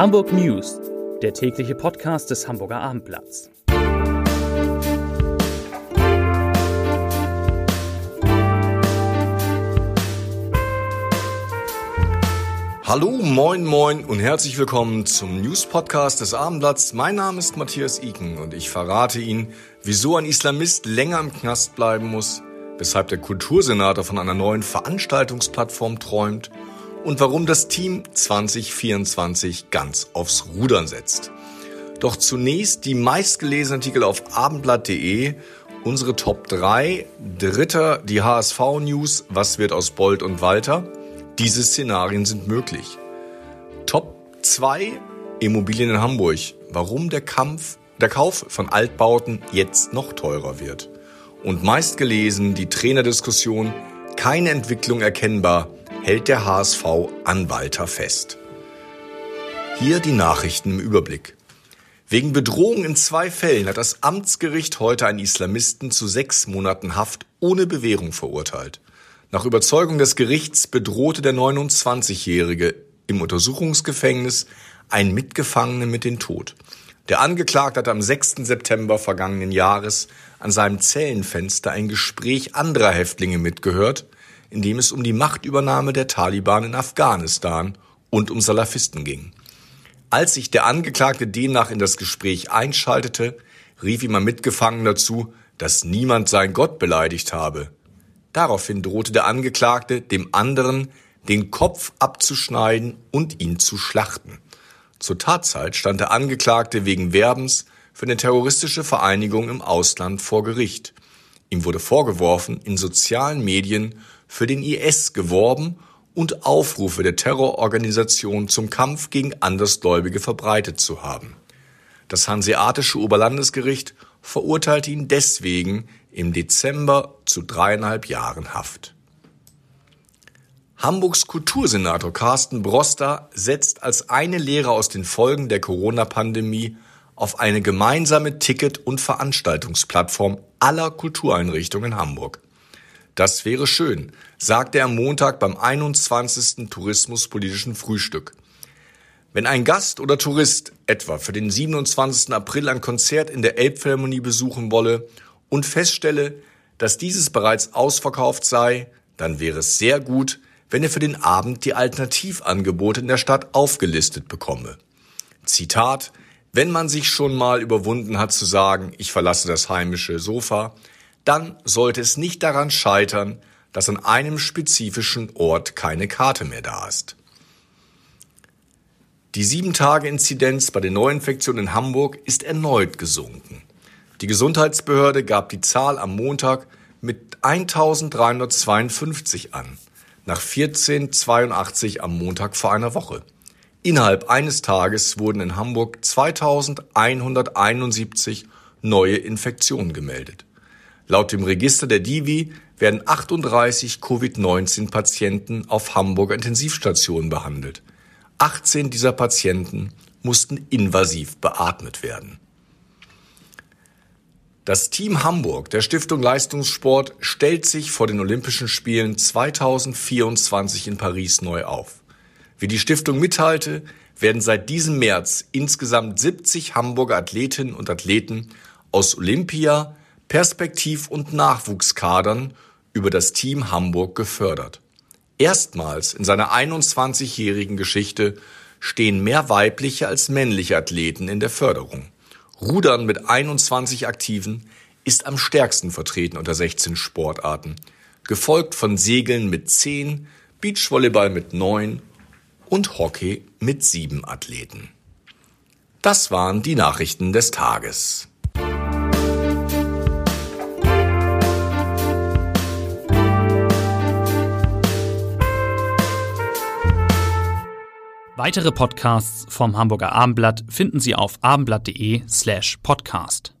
Hamburg News, der tägliche Podcast des Hamburger Abendblatts. Hallo, moin, moin und herzlich willkommen zum News Podcast des Abendblatts. Mein Name ist Matthias Iken und ich verrate Ihnen, wieso ein Islamist länger im Knast bleiben muss, weshalb der Kultursenator von einer neuen Veranstaltungsplattform träumt und warum das Team 2024 ganz aufs Rudern setzt. Doch zunächst die meistgelesenen Artikel auf abendblatt.de, unsere Top 3, dritter die HSV News, was wird aus Bold und Walter? Diese Szenarien sind möglich. Top 2 Immobilien in Hamburg. Warum der Kampf, der Kauf von Altbauten jetzt noch teurer wird. Und meistgelesen die Trainerdiskussion, keine Entwicklung erkennbar, hält der HSV an Walter fest. Hier die Nachrichten im Überblick. Wegen Bedrohung in zwei Fällen hat das Amtsgericht heute einen Islamisten zu sechs Monaten Haft ohne Bewährung verurteilt. Nach Überzeugung des Gerichts bedrohte der 29-Jährige im Untersuchungsgefängnis einen Mitgefangenen mit dem Tod. Der Angeklagte hatte am 6. September vergangenen Jahres an seinem Zellenfenster ein Gespräch anderer Häftlinge mitgehört, in dem es um die Machtübernahme der Taliban in Afghanistan und um Salafisten ging. Als sich der Angeklagte demnach in das Gespräch einschaltete, rief ihm ein Mitgefangener zu, dass niemand sein Gott beleidigt habe. Daraufhin drohte der Angeklagte dem anderen, den Kopf abzuschneiden und ihn zu schlachten. Zur Tatzeit stand der Angeklagte wegen Werbens für eine terroristische Vereinigung im Ausland vor Gericht. Ihm wurde vorgeworfen, in sozialen Medien für den IS geworben und Aufrufe der Terrororganisation zum Kampf gegen Andersgläubige verbreitet zu haben. Das Hanseatische Oberlandesgericht verurteilte ihn deswegen im Dezember zu dreieinhalb Jahren Haft. Hamburgs Kultursenator Carsten Broster setzt als eine Lehre aus den Folgen der Corona-Pandemie auf eine gemeinsame Ticket- und Veranstaltungsplattform aller Kultureinrichtungen in Hamburg. Das wäre schön, sagte er am Montag beim 21. Tourismuspolitischen Frühstück. Wenn ein Gast oder Tourist etwa für den 27. April ein Konzert in der Elbphilharmonie besuchen wolle und feststelle, dass dieses bereits ausverkauft sei, dann wäre es sehr gut, wenn er für den Abend die Alternativangebote in der Stadt aufgelistet bekomme. Zitat, wenn man sich schon mal überwunden hat zu sagen, ich verlasse das heimische Sofa, dann sollte es nicht daran scheitern, dass an einem spezifischen Ort keine Karte mehr da ist. Die 7-Tage-Inzidenz bei den Neuinfektionen in Hamburg ist erneut gesunken. Die Gesundheitsbehörde gab die Zahl am Montag mit 1352 an, nach 1482 am Montag vor einer Woche. Innerhalb eines Tages wurden in Hamburg 2171 neue Infektionen gemeldet. Laut dem Register der Divi werden 38 Covid-19-Patienten auf Hamburger Intensivstationen behandelt. 18 dieser Patienten mussten invasiv beatmet werden. Das Team Hamburg der Stiftung Leistungssport stellt sich vor den Olympischen Spielen 2024 in Paris neu auf. Wie die Stiftung mitteilte, werden seit diesem März insgesamt 70 Hamburger Athletinnen und Athleten aus Olympia, Perspektiv- und Nachwuchskadern über das Team Hamburg gefördert. Erstmals in seiner 21-jährigen Geschichte stehen mehr weibliche als männliche Athleten in der Förderung. Rudern mit 21 Aktiven ist am stärksten vertreten unter 16 Sportarten, gefolgt von Segeln mit 10, Beachvolleyball mit 9 und Hockey mit 7 Athleten. Das waren die Nachrichten des Tages. Weitere Podcasts vom Hamburger Abendblatt finden Sie auf abendblatt.de slash podcast.